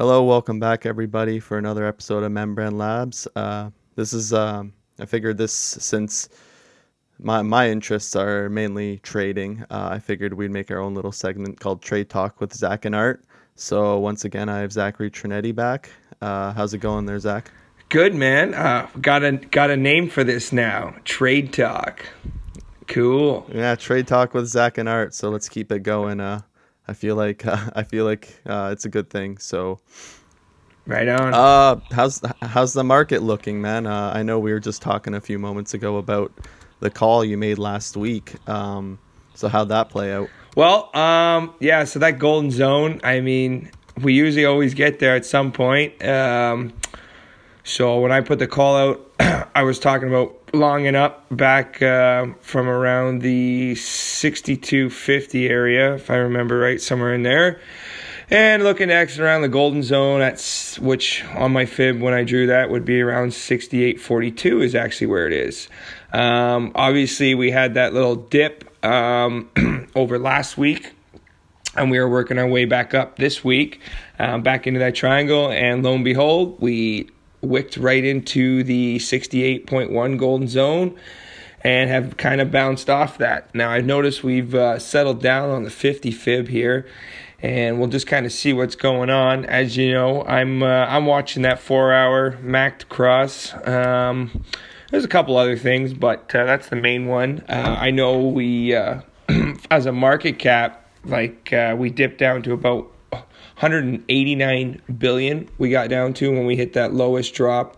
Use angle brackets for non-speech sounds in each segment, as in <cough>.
Hello, welcome back, everybody, for another episode of Membrane Labs. Uh, this is, um, I figured this since my my interests are mainly trading. Uh, I figured we'd make our own little segment called Trade Talk with Zach and Art. So once again, I have Zachary Trinetti back. Uh, how's it going there, Zach? Good man. Uh, got a got a name for this now. Trade Talk. Cool. Yeah, Trade Talk with Zach and Art. So let's keep it going. I feel like uh, <laughs> I feel like uh, it's a good thing. So, right on. Uh, how's how's the market looking, man? Uh, I know we were just talking a few moments ago about the call you made last week. Um, so how'd that play out? Well, um, yeah. So that golden zone. I mean, we usually always get there at some point. Um, so when I put the call out, <clears throat> I was talking about longing up back uh, from around the 6250 area, if I remember right, somewhere in there. And looking to exit around the golden zone, at which on my fib when I drew that would be around 6842 is actually where it is. Um, obviously, we had that little dip um, <clears throat> over last week, and we are working our way back up this week, um, back into that triangle. And lo and behold, we wicked right into the 68.1 golden zone and have kind of bounced off that. Now I've noticed we've uh, settled down on the 50 fib here, and we'll just kind of see what's going on. As you know, I'm uh, I'm watching that four hour MACD cross. Um, there's a couple other things, but uh, that's the main one. Uh, I know we, uh, <clears throat> as a market cap, like uh, we dipped down to about 189 billion we got down to when we hit that lowest drop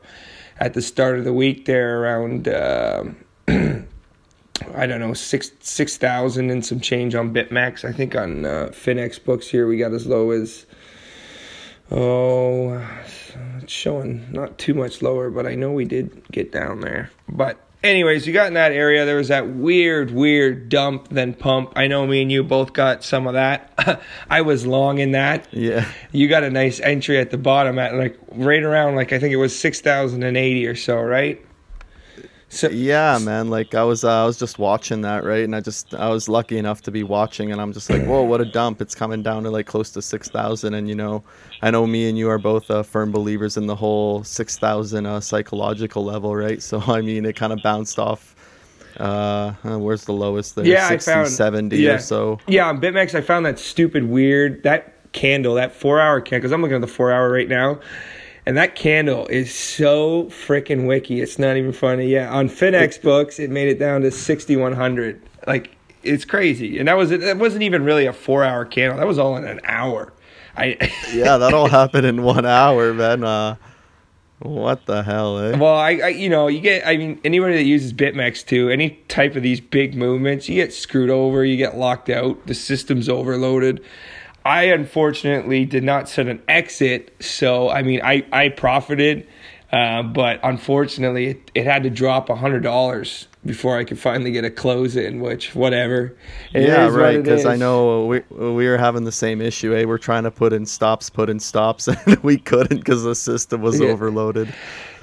at the start of the week there around uh, <clears throat> I don't know six six thousand and some change on BitMEX. I think on uh, Finex books here we got as low as oh it's showing not too much lower, but I know we did get down there. But anyways, you got in that area. There was that weird, weird dump then pump. I know me and you both got some of that. <laughs> I was long in that. Yeah. You got a nice entry at the bottom at like right around like I think it was six thousand and eighty or so, right? So yeah, man. Like I was, uh, I was just watching that, right? And I just, I was lucky enough to be watching, and I'm just like, whoa, what a dump! It's coming down to like close to six thousand, and you know, I know me and you are both uh, firm believers in the whole six thousand uh, psychological level, right? <laughs> So I mean, it kind of bounced off. Uh, uh, where's the lowest there? Yeah, 60, I found 70 yeah. or so. Yeah, on BitMEX, I found that stupid weird that candle, that four hour candle. Because I'm looking at the four hour right now and that candle is so freaking wicky. It's not even funny. Yeah, on Finex books, it made it down to 6100. Like it's crazy. And that was that wasn't even really a 4-hour candle. That was all in an hour. I <laughs> Yeah, that all happened in 1 hour, man. Uh what the hell, eh? Well, I, I, you know, you get, I mean, anybody that uses BitMEX too, any type of these big movements, you get screwed over, you get locked out, the system's overloaded. I unfortunately did not set an exit, so I mean I I profited, uh, but unfortunately it, it had to drop a hundred dollars before I could finally get a close in. Which whatever. It yeah, right. Because I know we we were having the same issue. Eh? We're trying to put in stops, put in stops, <laughs> and we couldn't because the system was yeah. overloaded.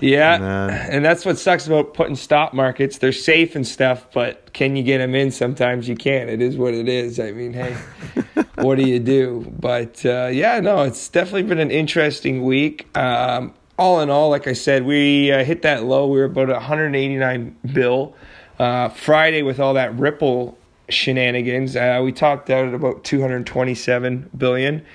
Yeah, Man. and that's what sucks about putting stop markets. They're safe and stuff, but can you get them in? Sometimes you can't. It is what it is. I mean, hey, <laughs> what do you do? But uh, yeah, no, it's definitely been an interesting week. Um, all in all, like I said, we uh, hit that low. We were about 189 bill uh, Friday with all that Ripple shenanigans. Uh, we topped out at about 227 billion.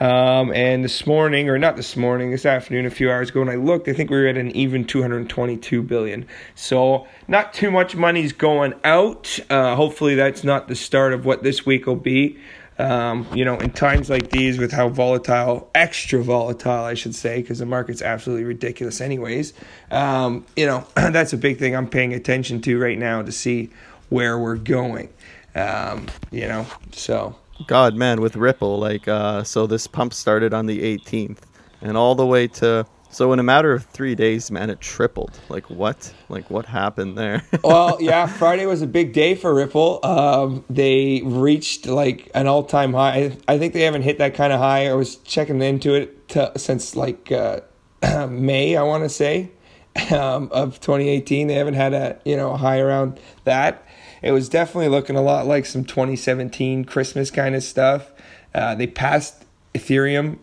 Um, and this morning, or not this morning, this afternoon, a few hours ago, when I looked, I think we were at an even 222 billion. So not too much money's going out. Uh, hopefully, that's not the start of what this week will be. Um, you know, in times like these, with how volatile, extra volatile, I should say, because the market's absolutely ridiculous, anyways. Um, you know, <clears throat> that's a big thing I'm paying attention to right now to see where we're going. Um, you know, so God, man, with Ripple, like, uh, so this pump started on the 18th, and all the way to, so in a matter of three days, man, it tripled. Like, what? Like, what happened there? <laughs> well, yeah, Friday was a big day for Ripple. Um, they reached like an all-time high. I think they haven't hit that kind of high. I was checking into it to, since like uh, <clears throat> May, I want to say, <laughs> um, of 2018. They haven't had a you know high around that it was definitely looking a lot like some 2017 Christmas kind of stuff. Uh, they passed Ethereum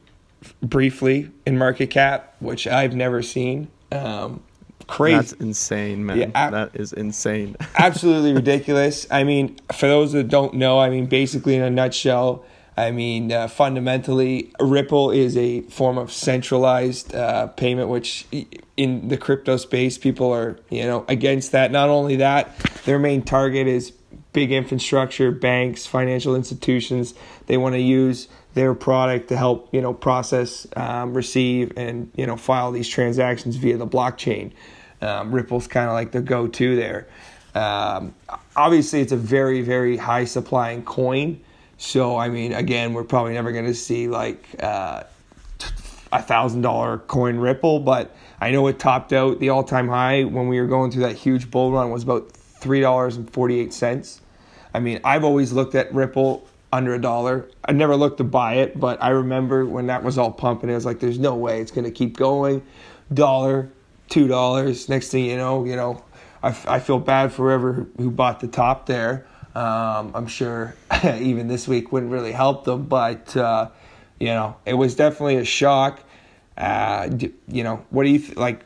briefly in market cap, which I've never seen. Um, crazy. That's insane, man. Yeah, ab- that is insane. <laughs> absolutely ridiculous. I mean, for those that don't know, I mean, basically in a nutshell, I mean, uh, fundamentally, Ripple is a form of centralized uh, payment, which in the crypto space, people are you know against that. Not only that, their main target is big infrastructure, banks, financial institutions. They want to use their product to help you know process, um, receive, and you know file these transactions via the blockchain. Um, Ripple's kind of like the go-to there. Um, obviously, it's a very very high supplying coin. So I mean, again, we're probably never going to see like uh, a thousand dollar coin Ripple, but I know it topped out the all time high when we were going through that huge bull run was about three dollars and forty eight cents. I mean, I've always looked at Ripple under a dollar. I never looked to buy it, but I remember when that was all pumping, it was like, there's no way it's going to keep going. Dollar, two dollars. Next thing you know, you know, I, I feel bad for whoever who bought the top there. Um, I'm sure <laughs> even this week wouldn't really help them, but uh, you know, it was definitely a shock. Uh, you know, what do you th- like?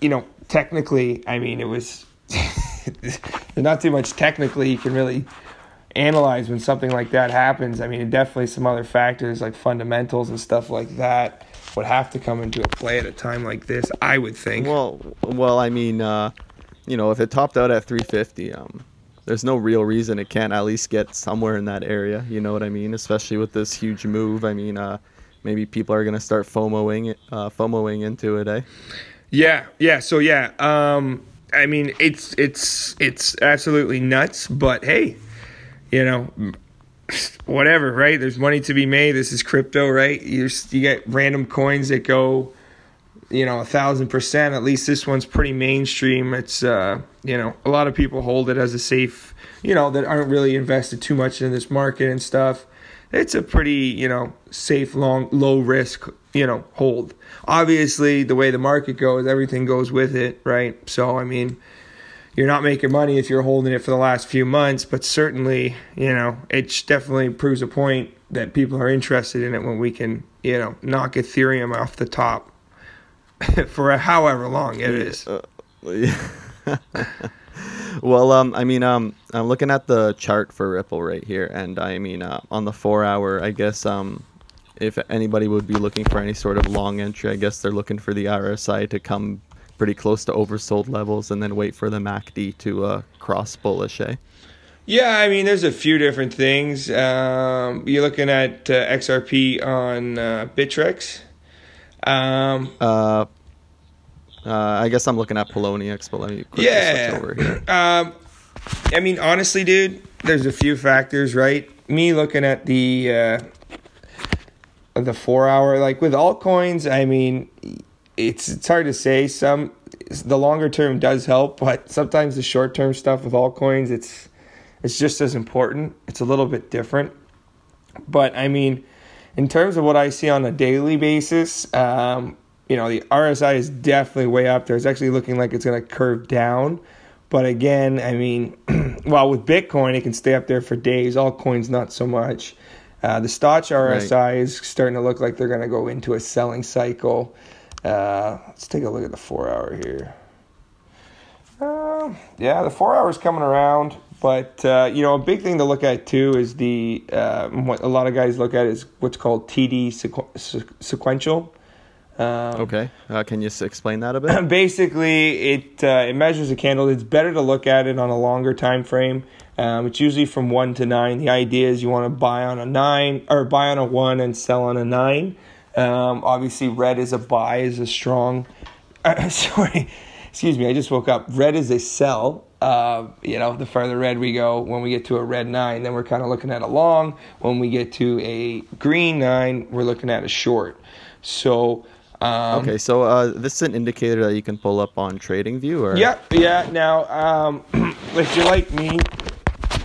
You know, technically, I mean, it was <laughs> not too much technically you can really analyze when something like that happens. I mean, definitely some other factors like fundamentals and stuff like that would have to come into play at a time like this. I would think. Well, well, I mean, uh, you know, if it topped out at 350, um, there's no real reason it can't at least get somewhere in that area. You know what I mean? Especially with this huge move. I mean, uh, maybe people are gonna start FOMOing uh, FOMOing into it, eh? Yeah, yeah. So yeah, um, I mean, it's it's it's absolutely nuts. But hey, you know, whatever, right? There's money to be made. This is crypto, right? You you get random coins that go you know a thousand percent at least this one's pretty mainstream it's uh you know a lot of people hold it as a safe you know that aren't really invested too much in this market and stuff it's a pretty you know safe long low risk you know hold obviously the way the market goes everything goes with it right so i mean you're not making money if you're holding it for the last few months but certainly you know it definitely proves a point that people are interested in it when we can you know knock ethereum off the top <laughs> for however long it is. Uh, <laughs> <laughs> well, um, I mean, um, I'm looking at the chart for Ripple right here, and I mean, uh, on the four hour, I guess, um, if anybody would be looking for any sort of long entry, I guess they're looking for the RSI to come pretty close to oversold levels, and then wait for the MACD to uh, cross bullish, eh? Yeah, I mean, there's a few different things. Um, you're looking at uh, XRP on uh, Bittrex. Um, uh, uh, I guess I'm looking at Poloniex, but let me quickly yeah. switch over here. <clears throat> Um, I mean, honestly, dude, there's a few factors, right? Me looking at the uh, the four hour, like with altcoins, I mean, it's it's hard to say. Some the longer term does help, but sometimes the short term stuff with altcoins, it's it's just as important. It's a little bit different, but I mean in terms of what I see on a daily basis, um, you know, the RSI is definitely way up there. It's actually looking like it's going to curve down. But again, I mean, <clears throat> while with Bitcoin, it can stay up there for days. All coins, not so much. Uh, the Stoch RSI right. is starting to look like they're going to go into a selling cycle. Uh, let's take a look at the four hour here. Uh, yeah, the four hours coming around. But uh, you know, a big thing to look at too is the uh, what a lot of guys look at is what's called TD sequ- sequential. Um, okay, uh, can you explain that a bit? <clears throat> Basically, it uh, it measures a candle. It's better to look at it on a longer time frame. Um, it's usually from one to nine. The idea is you want to buy on a nine or buy on a one and sell on a nine. Um, obviously, red is a buy, is a strong. <laughs> sorry, excuse me. I just woke up. Red is a sell uh, you know, the further red we go, when we get to a red nine, then we're kind of looking at a long. When we get to a green nine, we're looking at a short. So. Um, okay, so uh, this is an indicator that you can pull up on TradingView, or yeah, yeah. Now, um, <clears throat> if you're like me,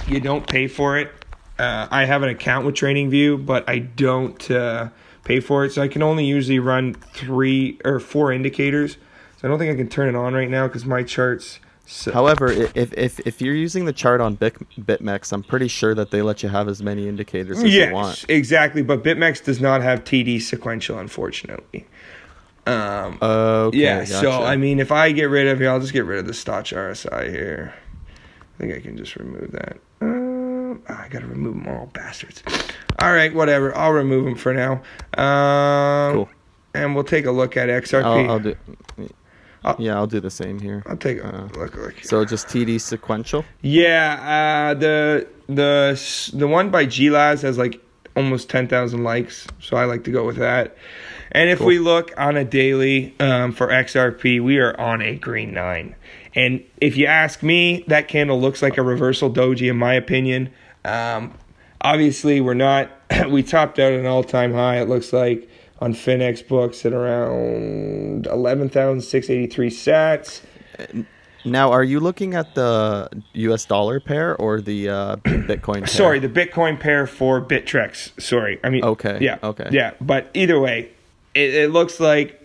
you don't pay for it. Uh, I have an account with TradingView, but I don't uh, pay for it, so I can only usually run three or four indicators. So I don't think I can turn it on right now because my charts So. However, if, if if you're using the chart on Bit, BitMEX, I'm pretty sure that they let you have as many indicators as yes, you want. exactly. But BitMEX does not have TD sequential, unfortunately. Um, okay, yeah. Gotcha. So I mean, if I get rid of here, I'll just get rid of the Stoch RSI here. I think I can just remove that. Uh, I gotta remove them all, bastards. All right, whatever. I'll remove them for now. Um, cool. And we'll take a look at XRP. I'll, I'll do. I'll, yeah, I'll do the same here. I'll take a uh, look. look so just TD sequential. Yeah, uh, the the the one by glaz has like almost ten thousand likes, so I like to go with that. And if cool. we look on a daily um, for XRP, we are on a green nine. And if you ask me, that candle looks like a reversal doji, in my opinion. Um, obviously, we're not. <clears throat> we topped out an all-time high. It looks like on Finex books at around 11,683 sats. Now, are you looking at the U.S. dollar pair or the uh, <clears throat> Bitcoin? Pair? Sorry, the Bitcoin pair for Bittrex. Sorry, I mean. Okay. Yeah. Okay. Yeah, but either way, it, it looks like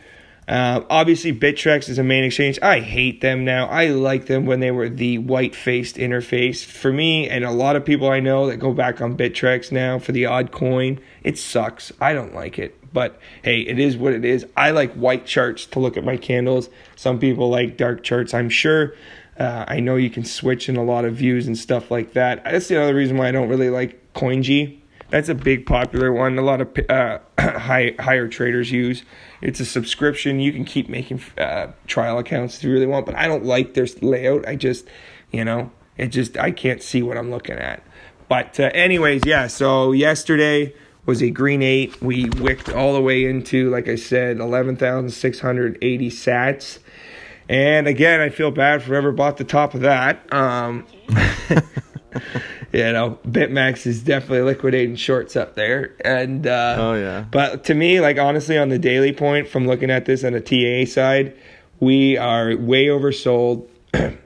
uh, obviously, Bittrex is a main exchange. I hate them now. I like them when they were the white faced interface. For me, and a lot of people I know that go back on Bittrex now for the odd coin, it sucks. I don't like it. But hey, it is what it is. I like white charts to look at my candles. Some people like dark charts, I'm sure. Uh, I know you can switch in a lot of views and stuff like that. That's the other reason why I don't really like Coinigy. That's a big popular one. A lot of uh, <clears throat> high, higher traders use. It's a subscription. You can keep making uh, trial accounts if you really want, but I don't like their layout. I just, you know, it just I can't see what I'm looking at. But uh, anyways, yeah. So yesterday was a green eight. We wicked all the way into, like I said, eleven thousand six hundred eighty sats. And again, I feel bad for whoever bought the top of that. Um, <laughs> <laughs> you know, BitMEX is definitely liquidating shorts up there. And uh, oh yeah, but to me, like honestly, on the daily point, from looking at this on the TA side, we are way oversold, <clears throat>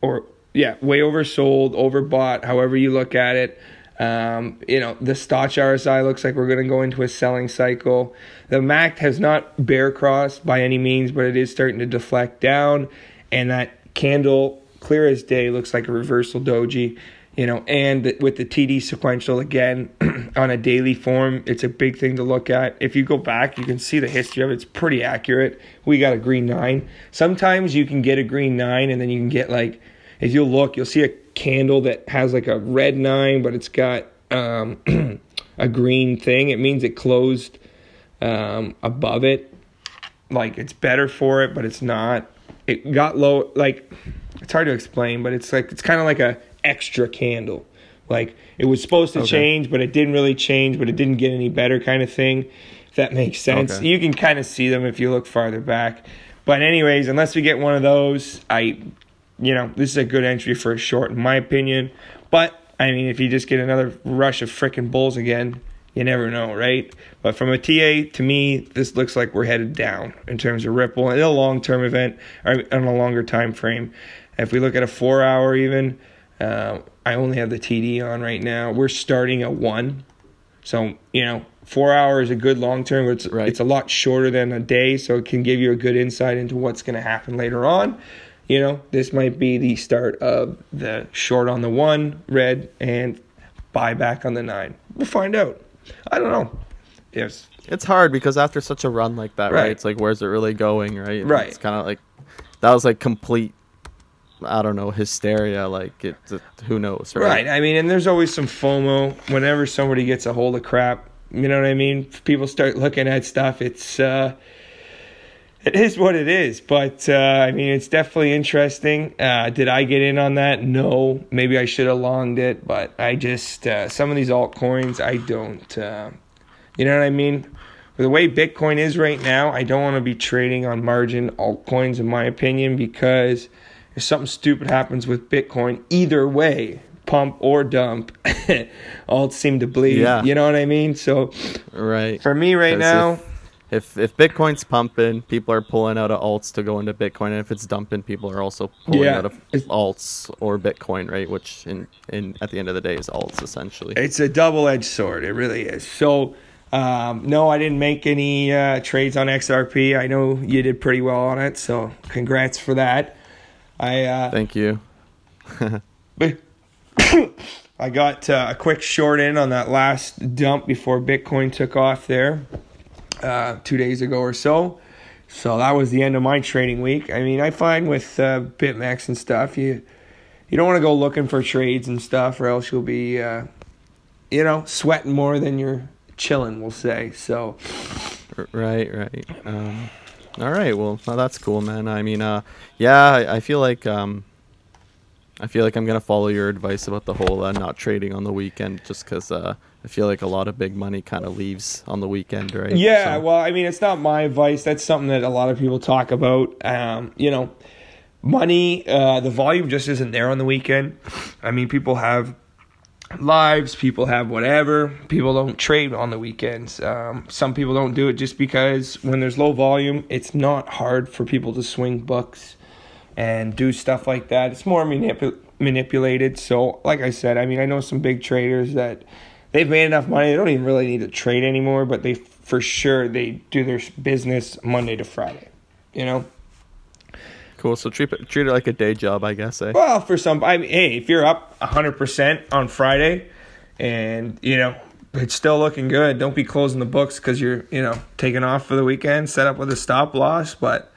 or yeah, way oversold, overbought. However you look at it. Um, you know, the Stoch RSI looks like we're going to go into a selling cycle. The MACD has not bear crossed by any means, but it is starting to deflect down. And that candle, clear as day, looks like a reversal doji you know, and with the TD sequential again <clears throat> on a daily form, it's a big thing to look at. If you go back, you can see the history of it. It's pretty accurate. We got a green nine. Sometimes you can get a green nine, and then you can get like, if you look, you'll see a candle that has like a red nine, but it's got um, <clears throat> a green thing. It means it closed um, above it. Like it's better for it, but it's not. It got low. Like it's hard to explain, but it's like it's kind of like a extra candle. Like it was supposed to okay. change, but it didn't really change, but it didn't get any better kind of thing. If that makes sense. Okay. You can kind of see them if you look farther back. But anyways, unless we get one of those, I you know, this is a good entry for a short in my opinion. But I mean, if you just get another rush of freaking bulls again, you never know, right? But from a TA, to me, this looks like we're headed down in terms of Ripple in a long term event or on a longer time frame. If we look at a four hour even, uh, I only have the TD on right now. We're starting at one, so you know four hours is a good long term. It's right. it's a lot shorter than a day, so it can give you a good insight into what's going to happen later on. You know, this might be the start of the short on the one red and buyback on the nine. We'll find out. I don't know. Yes. It's hard because after such a run like that, right? right it's like where's it really going, right? Right. It's kind of like that was like complete I don't know hysteria. Like it, it, who knows, right? Right. I mean, and there's always some FOMO whenever somebody gets a hold of crap. You know what I mean? People start looking at stuff. It's uh, it is what it is. But uh, I mean, it's definitely interesting. Uh, did I get in on that? No. Maybe I should have longed it, but I just uh, some of these altcoins I don't. Uh, you know what I mean? the way Bitcoin is right now, I don't want to be trading on margin altcoins, in my opinion, because if something stupid happens with Bitcoin, either way, pump or dump, <laughs> all seem to bleed. Yeah. You know what I mean? So, right. For me right now, if, if, if Bitcoin's pumping, people are pulling out of alts to go into Bitcoin, and if it's dumping, people are also pulling yeah, out of alts or Bitcoin, right? Which in in at the end of the day is alts essentially. It's a double edged sword. It really is. So. Um, no, I didn't make any uh, trades on XRP. I know you did pretty well on it, so congrats for that. I uh, thank you. <laughs> <coughs> I got uh, a quick short in on that last dump before Bitcoin took off there uh, two days ago or so. So that was the end of my trading week. I mean, I find with uh, BitMEX and stuff, you you don't want to go looking for trades and stuff, or else you'll be, uh, you know, sweating more than you're chilling. We'll say so. Right, right. Um, all right. Well, well, that's cool, man. I mean, uh, yeah, I, I feel like um, I feel like I'm gonna follow your advice about the whole uh, not trading on the weekend, just because uh, I feel like a lot of big money kind of leaves on the weekend, right? Yeah. So. Well, I mean, it's not my advice. That's something that a lot of people talk about. Um, you know, money, uh, the volume just isn't there on the weekend. I mean, people have lives, people have whatever. People don't trade on the weekends. Um, some people don't do it just because when there's low volume, it's not hard for people to swing books and do stuff like that. It's more manip- manipulated. So, like I said, I mean, I know some big traders that they've made enough money, they don't even really need to trade anymore, but they for sure they do their business Monday to Friday. You know? Cool. So treat it, treat it like a day job, I guess. Eh? Well, for some, I mean, hey, if you're up 100% on Friday, and you know it's still looking good, don't be closing the books because you're you know taking off for the weekend. Set up with a stop loss, but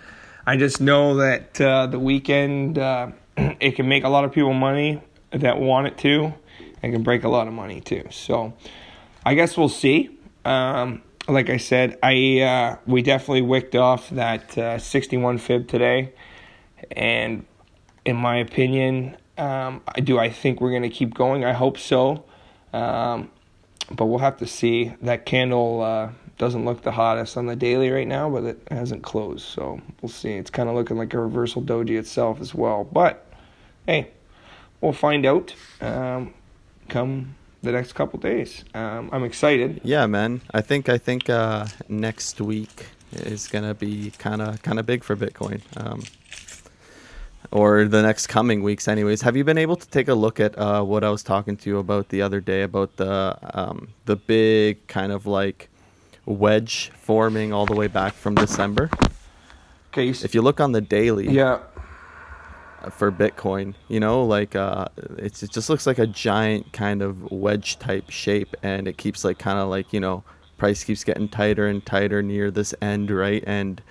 I just know that uh, the weekend uh, <clears throat> it can make a lot of people money that want it to, and can break a lot of money too. So I guess we'll see. Um, like I said, I uh, we definitely wicked off that uh, 61 fib today and in my opinion, um, do I think we're going to keep going? I hope so. Um, but we'll have to see. That candle uh, doesn't look the hottest on the daily right now, but it hasn't closed. So we'll see. It's kind of looking like a reversal doji itself as well. But hey, we'll find out um, come the next couple days. Um, I'm excited. Yeah, man. I think I think uh, next week is gonna be kind of kind of big for Bitcoin. Um, or the next coming weeks anyways. Have you been able to take a look at uh, what i was talking to you about the other day about the um, the big kind of like wedge forming all the way back from december? Okay if you look on the daily. Yeah. Uh, for bitcoin you know like uh, it just looks like a giant kind of wedge type shape and it keeps like kind of like you know price keeps getting tighter and tighter near this end right? And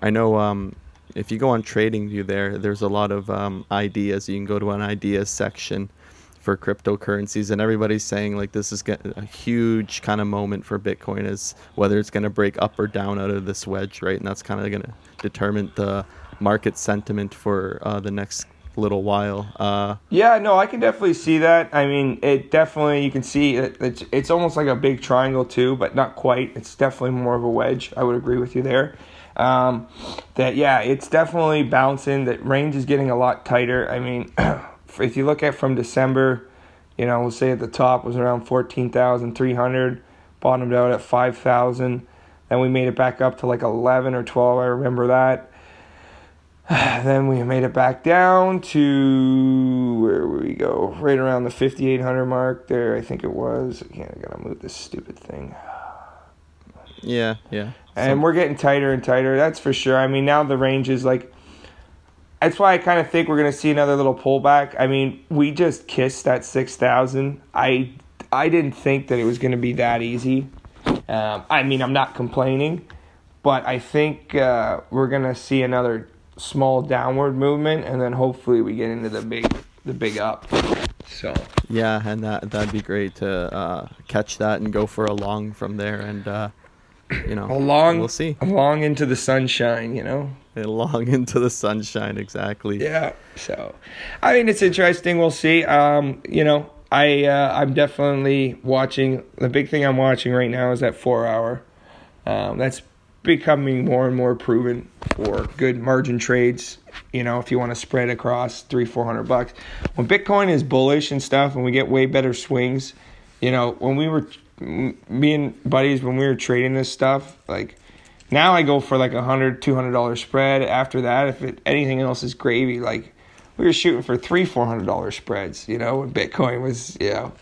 i know um, if you go on TradingView there, there's a lot of um, ideas. You can go to an ideas section for cryptocurrencies, and everybody's saying like this is a huge kind of moment for Bitcoin, is whether it's going to break up or down out of this wedge, right? And that's kind of going to determine the market sentiment for uh, the next little while. Uh, yeah, no, I can definitely see that. I mean, it definitely you can see it, it's it's almost like a big triangle too, but not quite. It's definitely more of a wedge. I would agree with you there. Um, that yeah, it's definitely bouncing. That range is getting a lot tighter. I mean, <clears throat> if you look at from December, you know, we'll say at the top was around fourteen thousand three hundred, bottomed out at five thousand. Then we made it back up to like eleven or twelve. I remember that. <sighs> then we made it back down to where we go? Right around the 5800 mark there, I think it was. Again, I gotta move this stupid thing. Yeah, yeah and we're getting tighter and tighter. That's for sure. I mean, now the range is like. That's why I kind of think we're gonna see another little pullback. I mean, we just kissed that six thousand. I I didn't think that it was gonna be that easy. Um, I mean, I'm not complaining, but I think uh, we're gonna see another small downward movement, and then hopefully we get into the big the big up. So yeah, and that that'd be great to uh, catch that and go for a long from there, and uh, you know, along we'll see. Along into the sunshine, you know. Along <laughs> into the sunshine, exactly. Yeah. So, I mean, it's interesting. We'll see. Um, you know, I uh, I'm definitely watching. The big thing I'm watching right now is that four hour. Um, that's becoming more and more proven for good margin trades. You know, if you want to spread across three, four hundred bucks. When Bitcoin is bullish and stuff, and we get way better swings, you know, when we were me and buddies when we were trading this stuff, like now I go for like a hundred, two hundred dollar spread. After that, if it, anything else is gravy, like we were shooting for three, four hundred dollar spreads. You know, when Bitcoin was you know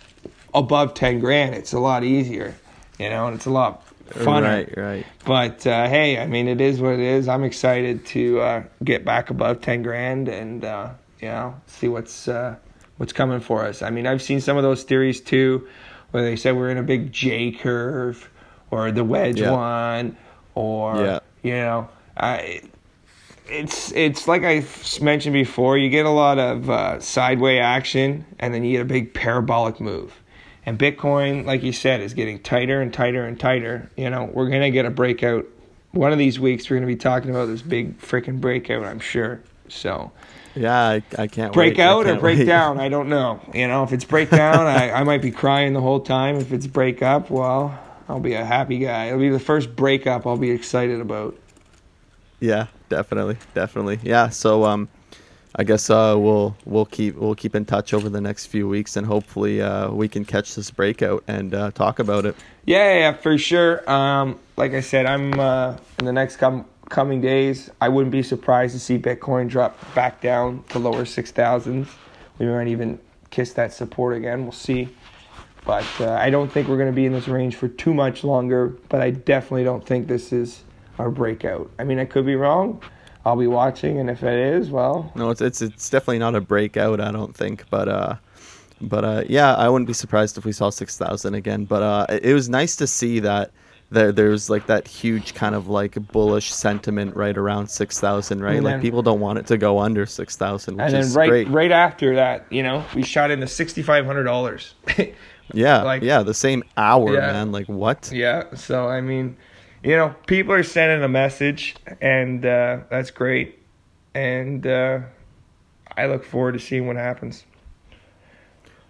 above ten grand, it's a lot easier. You know, and it's a lot funner. Right, right. But uh, hey, I mean, it is what it is. I'm excited to uh, get back above ten grand and uh, you know see what's uh, what's coming for us. I mean, I've seen some of those theories too, where they said we're in a big J curve or the wedge Yeah. one, or Yeah. you know, I. It's it's like I mentioned before. You get a lot of uh, sideway action, and then you get a big parabolic move. And Bitcoin, like you said, is getting tighter and tighter and tighter. You know, we're gonna get a breakout. One of these weeks, we're gonna be talking about this big freaking breakout. I'm sure. So Yeah, I, I can't break wait. Out or can't break wait. down, I don't know. You know, if it's break down, I, I might be crying the whole time. If it's break up, well, I'll be a happy guy. It'll be the first breakup I'll be excited about. Yeah, definitely, definitely. Yeah, so um, I guess uh, we'll we'll keep we'll keep in touch over the next few weeks, and hopefully uh, we can catch this breakout and uh, talk about it. Yeah, yeah, for sure. Um, like I said, I'm uh, in the next com- coming days. I wouldn't be surprised to see Bitcoin drop back down to lower six thousands. We might even kiss that support again. We'll see. But uh, I don't think we're going to be in this range for too much longer. But I definitely don't think this is our breakout. I mean, I could be wrong. I'll be watching, and if it is, well, No, it's it's it's definitely not a breakout, I don't think, but uh, but uh, yeah, I wouldn't be surprised if we saw six thousand again. But uh, it was nice to see that there there's like that huge kind of like bullish sentiment right around six thousand, right? And like then- people don't want it to go under six thousand, which and then right great. right after that, you know, we shot into sixty five hundred dollars. <laughs> yeah, like- yeah, the same hour, Yeah. man. Like what? Yeah, so I mean, you know, people are sending a message, and uh, that's great. And uh, I look forward to seeing what happens.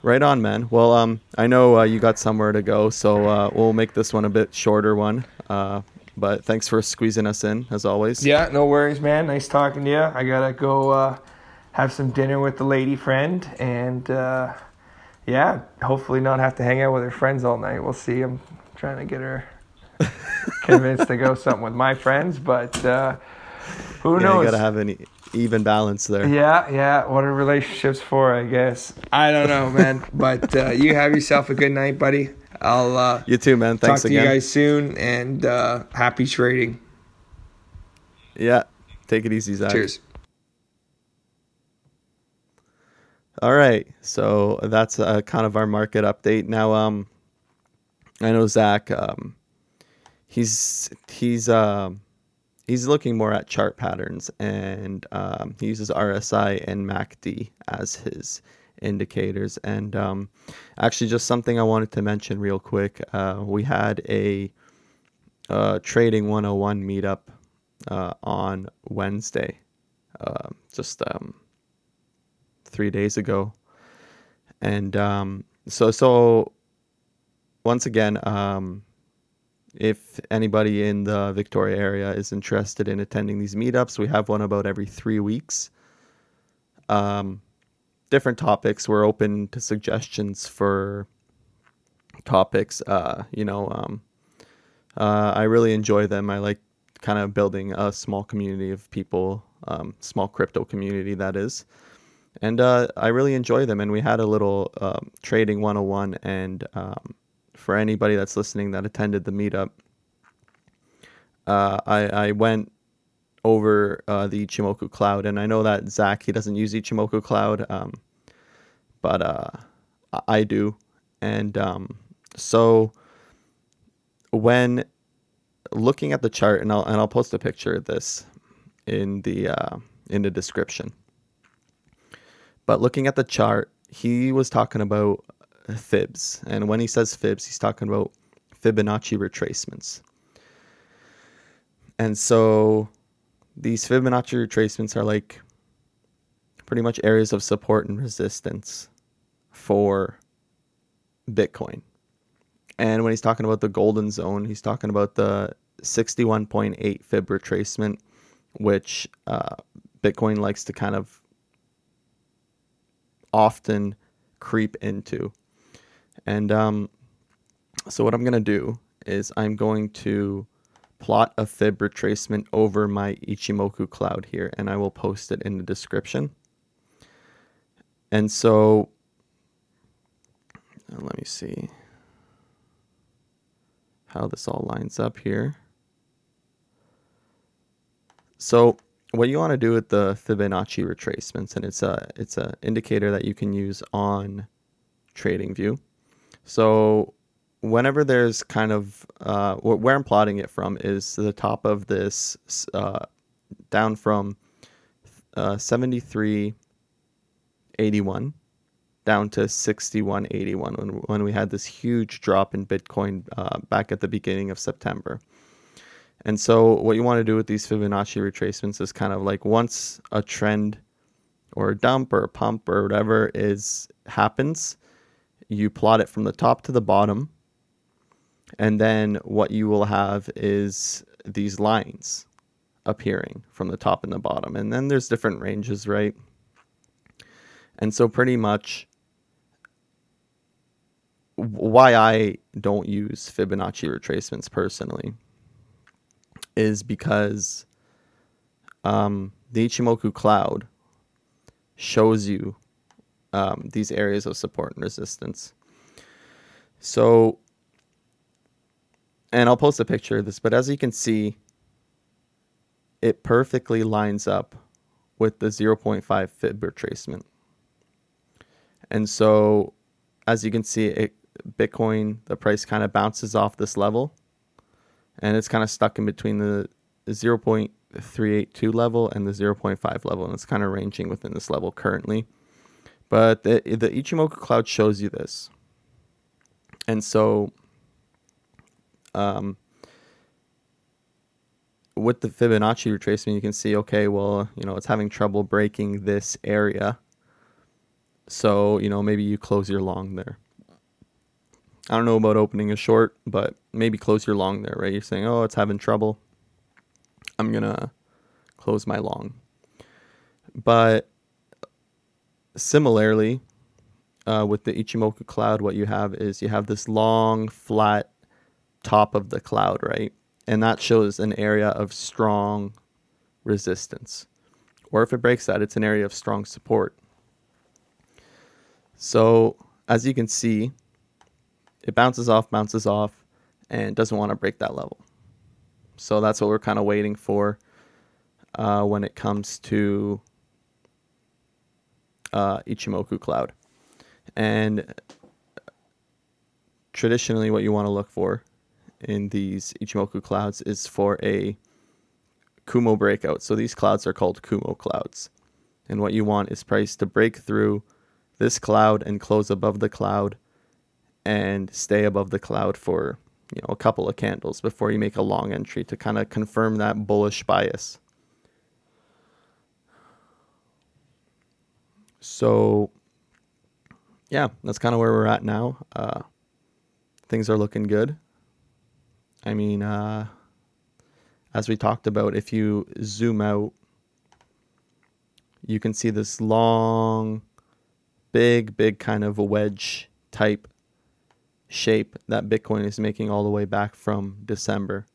Right on, man. Well, um, I know uh, you got somewhere to go, so uh, we'll make this one a bit shorter one. Uh, but thanks for squeezing us in, as always. Yeah, no worries, man. Nice talking to you. I gotta go uh, have some dinner with the lady friend, and uh, yeah, hopefully not have to hang out with her friends all night. We'll see. I'm trying to get her <laughs> convinced to go something with my friends, but uh, who Yeah, knows? you gotta have an e- even balance there. Yeah, yeah. What are relationships for? I guess I don't know, man. but uh, you have yourself a good night, buddy. I'll uh, You too, man. Thanks talk Thanks to you guys soon, and uh, happy trading. Yeah. Take it easy, Zach. Cheers. All right. So that's uh, kind of our market update. Now, um, I know Zach. Um, he's he's um, he's looking more at chart patterns, and um, he uses RSI and MACD as his indicators. And um, actually, just something I wanted to mention real quick. Uh, we had a uh, trading 101 meetup uh, on Wednesday. Uh, just um, three days ago, and um, so so once again, um, if anybody in the Victoria area is interested in attending these meetups, we have one about every three weeks. Um, different topics. We're open to suggestions for topics. Uh, you know, um, uh, I really enjoy them. I like kind of building a small community of people, um, small crypto community that is. And uh, I really enjoy them. And we had a little um, trading 101. And um, for anybody that's listening that attended the meetup, uh, I, I went over uh, the Ichimoku Cloud. And I know that Zach, he doesn't use Ichimoku Cloud, um, but uh, I- do. And um, so when looking at the chart, and I'll and I'll post a picture of this in the uh, in the description. But looking at the chart, he was talking about fibs, and when he says fibs, he's talking about Fibonacci retracements. And so these Fibonacci retracements are like pretty much areas of support and resistance for Bitcoin. And when he's talking about the golden zone, he's talking about the 61.8 fib retracement, which uh, Bitcoin likes to kind of often creep into. And um, so, what I'm going to do is I'm going to plot a fib retracement over my Ichimoku cloud here, and I will post it in the description. And so, let me see how this all lines up here. So what you want to do with the Fibonacci retracements, and it's a it's a indicator that you can use on TradingView. So whenever there's kind of uh, where I'm plotting it from is the top of this uh, down from uh, 73.81 down to 61.81 when, when we had this huge drop in Bitcoin uh, back at the beginning of September. And so, what you want to do with these Fibonacci retracements is kind of like once a trend or a dump or a pump or whatever is happens, you plot it from the top to the bottom. And then what you will have is these lines appearing from the top and the bottom. And then there's different ranges, right? And so, pretty much, why I don't use Fibonacci retracements personally is because um, the Ichimoku cloud shows you um, these areas of support and resistance. So, and I'll post a picture of this, but as you can see, it perfectly lines up with the 0.5 fib retracement. And so, as you can see, it, Bitcoin, the price kind of bounces off this level and it's kind of stuck in between the 0.382 level and the 0.5 level, and it's kind of ranging within this level currently. But the, the Ichimoku cloud shows you this. And so, um, with the Fibonacci retracement, you can see, okay, well, you know, it's having trouble breaking this area. So, you know, maybe you close your long there. I don't know about opening a short, but maybe close your long there, right? You're saying, oh, it's having trouble. I'm going to close my long. But similarly, uh, with the Ichimoku cloud, what you have is you have this long, flat top of the cloud, right? And that shows an area of strong resistance. Or if it breaks that, it's an area of strong support. So, as you can see, it bounces off, bounces off, and doesn't want to break that level. So that's what we're kind of waiting for uh, when it comes to uh, Ichimoku Cloud. And traditionally, what you want to look for in these Ichimoku clouds is for a Kumo breakout. So these clouds are called Kumo clouds. And what you want is price to break through this cloud and close above the cloud and stay above the cloud for you know a couple of candles before you make a long entry to kind of confirm that bullish bias. So yeah, that's kind of where we're at now. Uh, things are looking good. I mean, uh, as we talked about, if you zoom out, you can see this long, big, big kind of a wedge type shape that Bitcoin is making all the way back from December.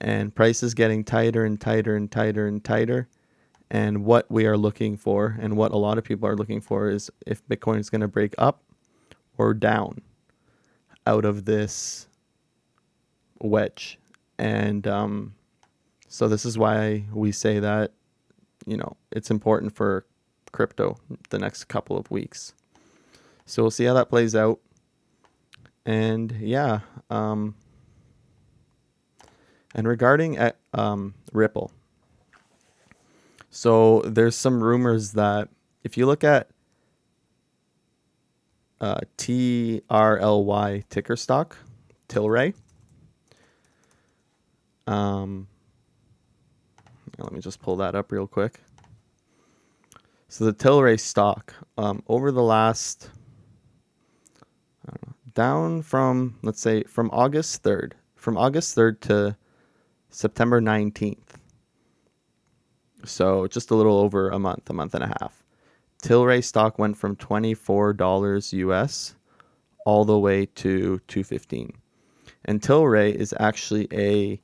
And price is getting tighter and tighter and tighter and tighter. And what we are looking for, and what a lot of people are looking for, is if Bitcoin is going to break up or down out of this wedge. And um, so, this is why we say that, you know, it's important for crypto the next couple of weeks. So, we'll see how that plays out and yeah, um, and regarding uh, um, Ripple, so there's some rumors that if you look at uh, TRLY ticker stock, Tilray. Um, let me just pull that up real quick. So the Tilray stock, um, over the last down from let's say from August 3rd, from August 3rd to September 19th. So just a little over a month, a month and a half. Tilray stock went from $24 US all the way to 215. And Tilray is actually a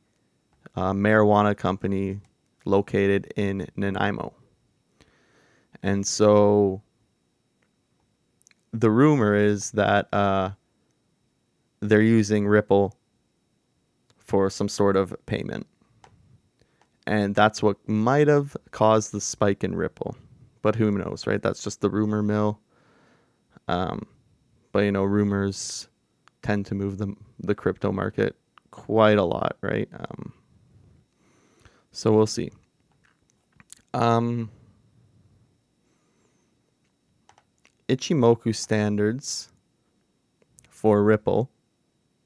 uh, marijuana company located in Nanaimo. And so the rumor is that uh, they're using Ripple for some sort of payment. And that's what might have caused the spike in Ripple. But who knows, right? That's just the rumor mill. Um, but you know, rumors tend to move the the crypto market quite a lot, right? Um, so we'll see. Um, Ichimoku standards for Ripple.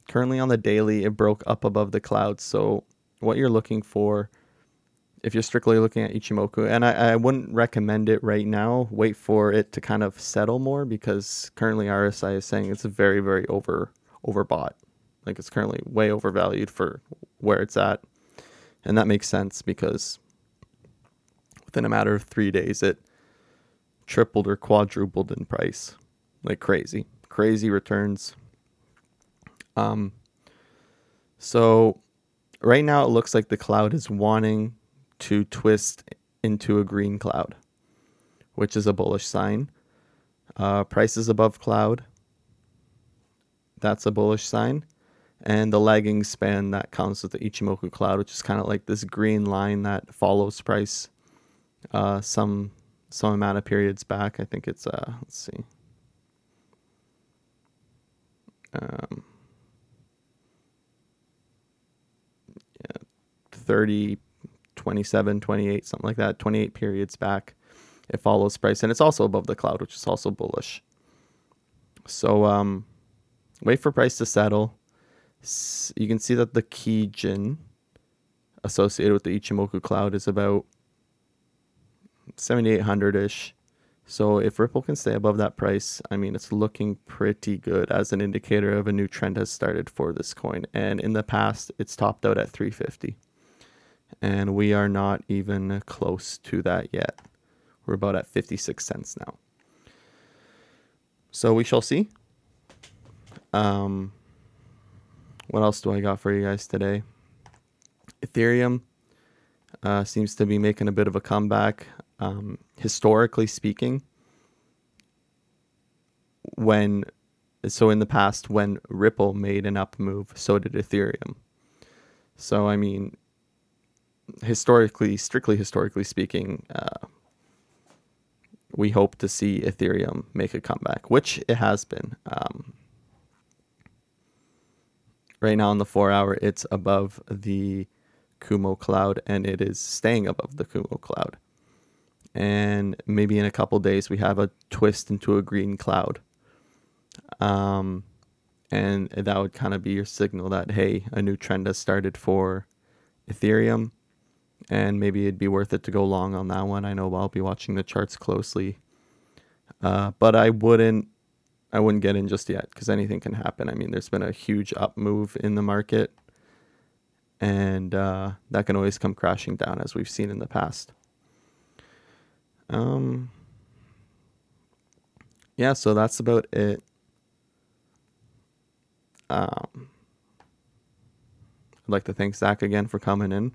Currently on the daily, it broke up above the clouds. So what you're looking for, if you're strictly looking at Ichimoku, and I, I wouldn't recommend it right now. Wait for it to kind of settle more because currently RSI is saying it's very, very over overbought. Like it's currently way overvalued for where it's at. And that makes sense because within a matter of three days, it tripled or quadrupled in price. Like crazy. Crazy returns. Um, so right now it looks like the cloud is wanting to twist into a green cloud, which is a bullish sign. Uh, prices above cloud. That's a bullish sign and the lagging span that comes with the Ichimoku cloud, which is kind of like this green line that follows price uh, some some amount of periods back. I think it's uh let's see. Um, yeah, 30, 27, 28, something like that, 28 periods back. It follows price and it's also above the cloud, which is also bullish. So um, wait for price to settle you can see that the Kijun associated with the Ichimoku cloud is about 7800 ish. So if Ripple can stay above that price, I mean, it's looking pretty good as an indicator of a new trend has started for this coin. And in the past, it's topped out at 350. And we are not even close to that yet. We're about at 56 cents now. So we shall see. Um, what else do I got for you guys today? Ethereum uh, seems to be making a bit of a comeback. Um, historically speaking, when so in the past when Ripple made an up move, so did Ethereum. So I mean, historically, strictly historically speaking, uh, we hope to see Ethereum make a comeback, which it has been. Um, right now on the four hour, it's above the Kumo cloud and it is staying above the Kumo cloud. And maybe in a couple days, we have a twist into a green cloud. Um, and that would kind of be your signal that, hey, a new trend has started for Ethereum. And maybe it'd be worth it to go long on that one. I know I'll be watching the charts closely. Uh, but I wouldn't I wouldn't get in just yet because anything can happen. I mean, there's been a huge up move in the market, and uh, that can always come crashing down as we've seen in the past. Um, yeah, so that's about it. Um, I'd like to thank Zach again for coming in.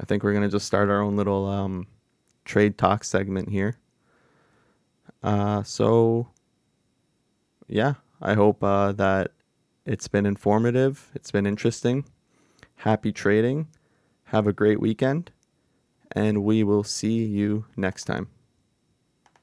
I think we're gonna just start our own little um, trade talk segment here. Uh, so yeah, I hope uh, that it's been informative. It's been interesting. Happy trading. Have a great weekend. And we will see you next time.